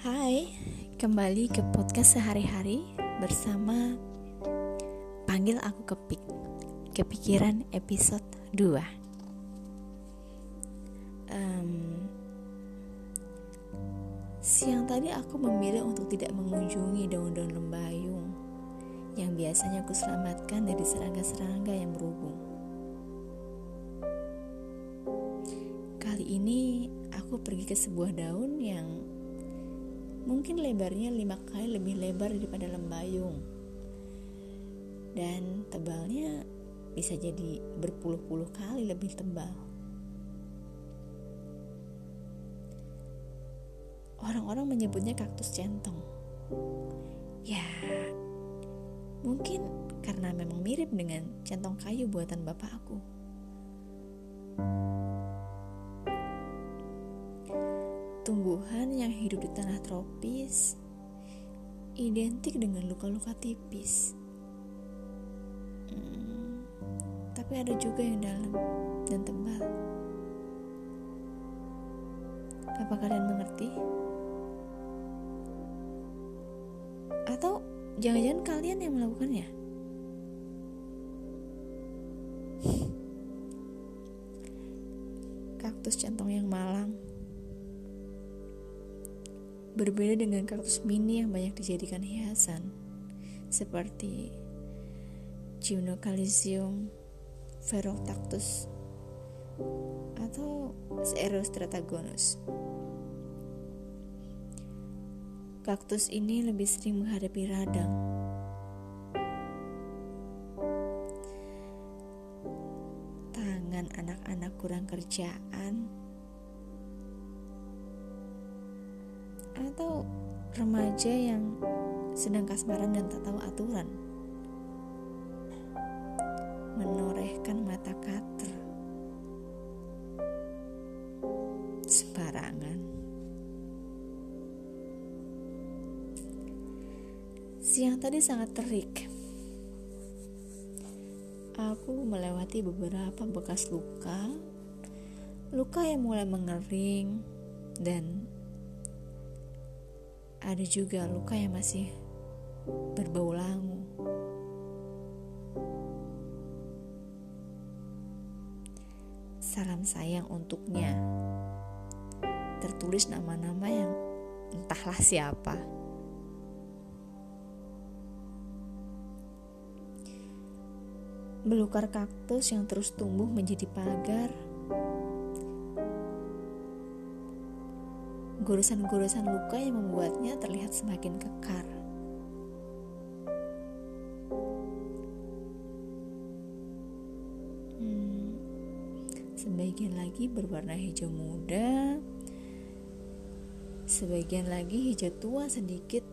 Hai, kembali ke podcast sehari-hari bersama Panggil Aku Kepik Kepikiran episode 2 um, Siang tadi aku memilih untuk tidak mengunjungi daun-daun lembayung Yang biasanya aku selamatkan dari serangga-serangga yang berhubung ini aku pergi ke sebuah daun yang mungkin lebarnya lima kali lebih lebar daripada lembayung dan tebalnya bisa jadi berpuluh-puluh kali lebih tebal. Orang-orang menyebutnya kaktus centong. Ya, mungkin karena memang mirip dengan centong kayu buatan bapak aku. Tumbuhan yang hidup di tanah tropis identik dengan luka-luka tipis. Hmm, tapi ada juga yang dalam dan tebal. Apa kalian mengerti? Atau jangan-jangan kalian yang melakukannya? Kaktus centong yang malang Berbeda dengan kaktus mini yang banyak dijadikan hiasan, seperti Gymnocalcium ferocactus atau Erostratagonus. Kaktus ini lebih sering menghadapi radang. Tangan anak-anak kurang kerjaan atau remaja yang sedang kasmaran dan tak tahu aturan. Menorehkan mata kater. Sembarangan. Siang tadi sangat terik. Aku melewati beberapa bekas luka. Luka yang mulai mengering dan ada juga luka yang masih berbau langu. Salam sayang untuknya. Tertulis nama-nama yang entahlah siapa. Belukar kaktus yang terus tumbuh menjadi pagar gurusan-gurusan luka yang membuatnya terlihat semakin kekar. Hmm, sebagian lagi berwarna hijau muda, sebagian lagi hijau tua sedikit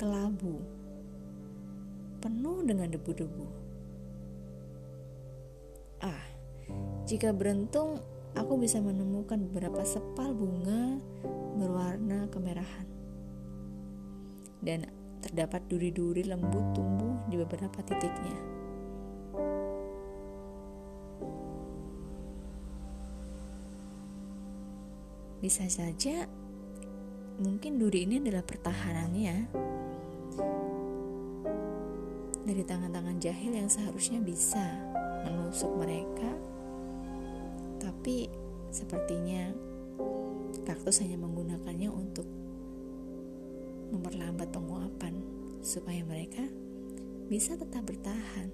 kelabu, penuh dengan debu-debu. Ah, jika beruntung aku bisa menemukan beberapa sepal bunga berwarna kemerahan. Dan terdapat duri-duri lembut tumbuh di beberapa titiknya. Bisa saja mungkin duri ini adalah pertahanannya dari tangan-tangan jahil yang seharusnya bisa menusuk mereka tapi sepertinya kaktus hanya menggunakannya untuk memperlambat penguapan supaya mereka bisa tetap bertahan.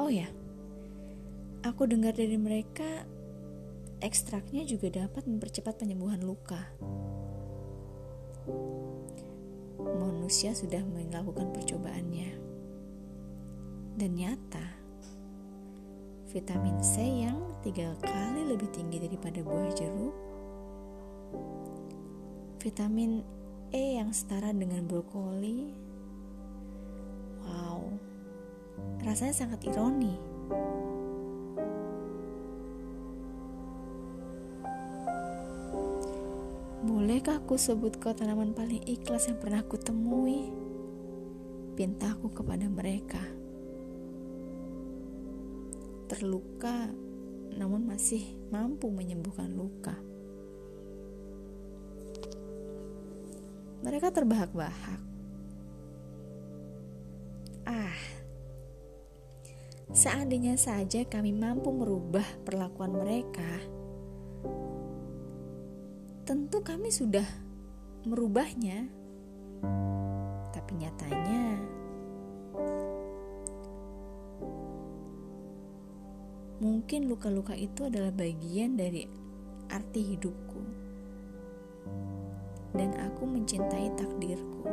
Oh ya, aku dengar dari mereka ekstraknya juga dapat mempercepat penyembuhan luka. Manusia sudah melakukan percobaannya. Dan nyata, vitamin C yang tiga kali lebih tinggi daripada buah jeruk, vitamin E yang setara dengan brokoli. Wow, rasanya sangat ironi. Bolehkah aku sebut kau tanaman paling ikhlas yang pernah aku temui? cintaku kepada mereka. Terluka, namun masih mampu menyembuhkan luka. Mereka terbahak-bahak. Ah, seandainya saja kami mampu merubah perlakuan mereka, tentu kami sudah merubahnya. Mungkin luka-luka itu adalah bagian dari arti hidupku, dan aku mencintai takdirku.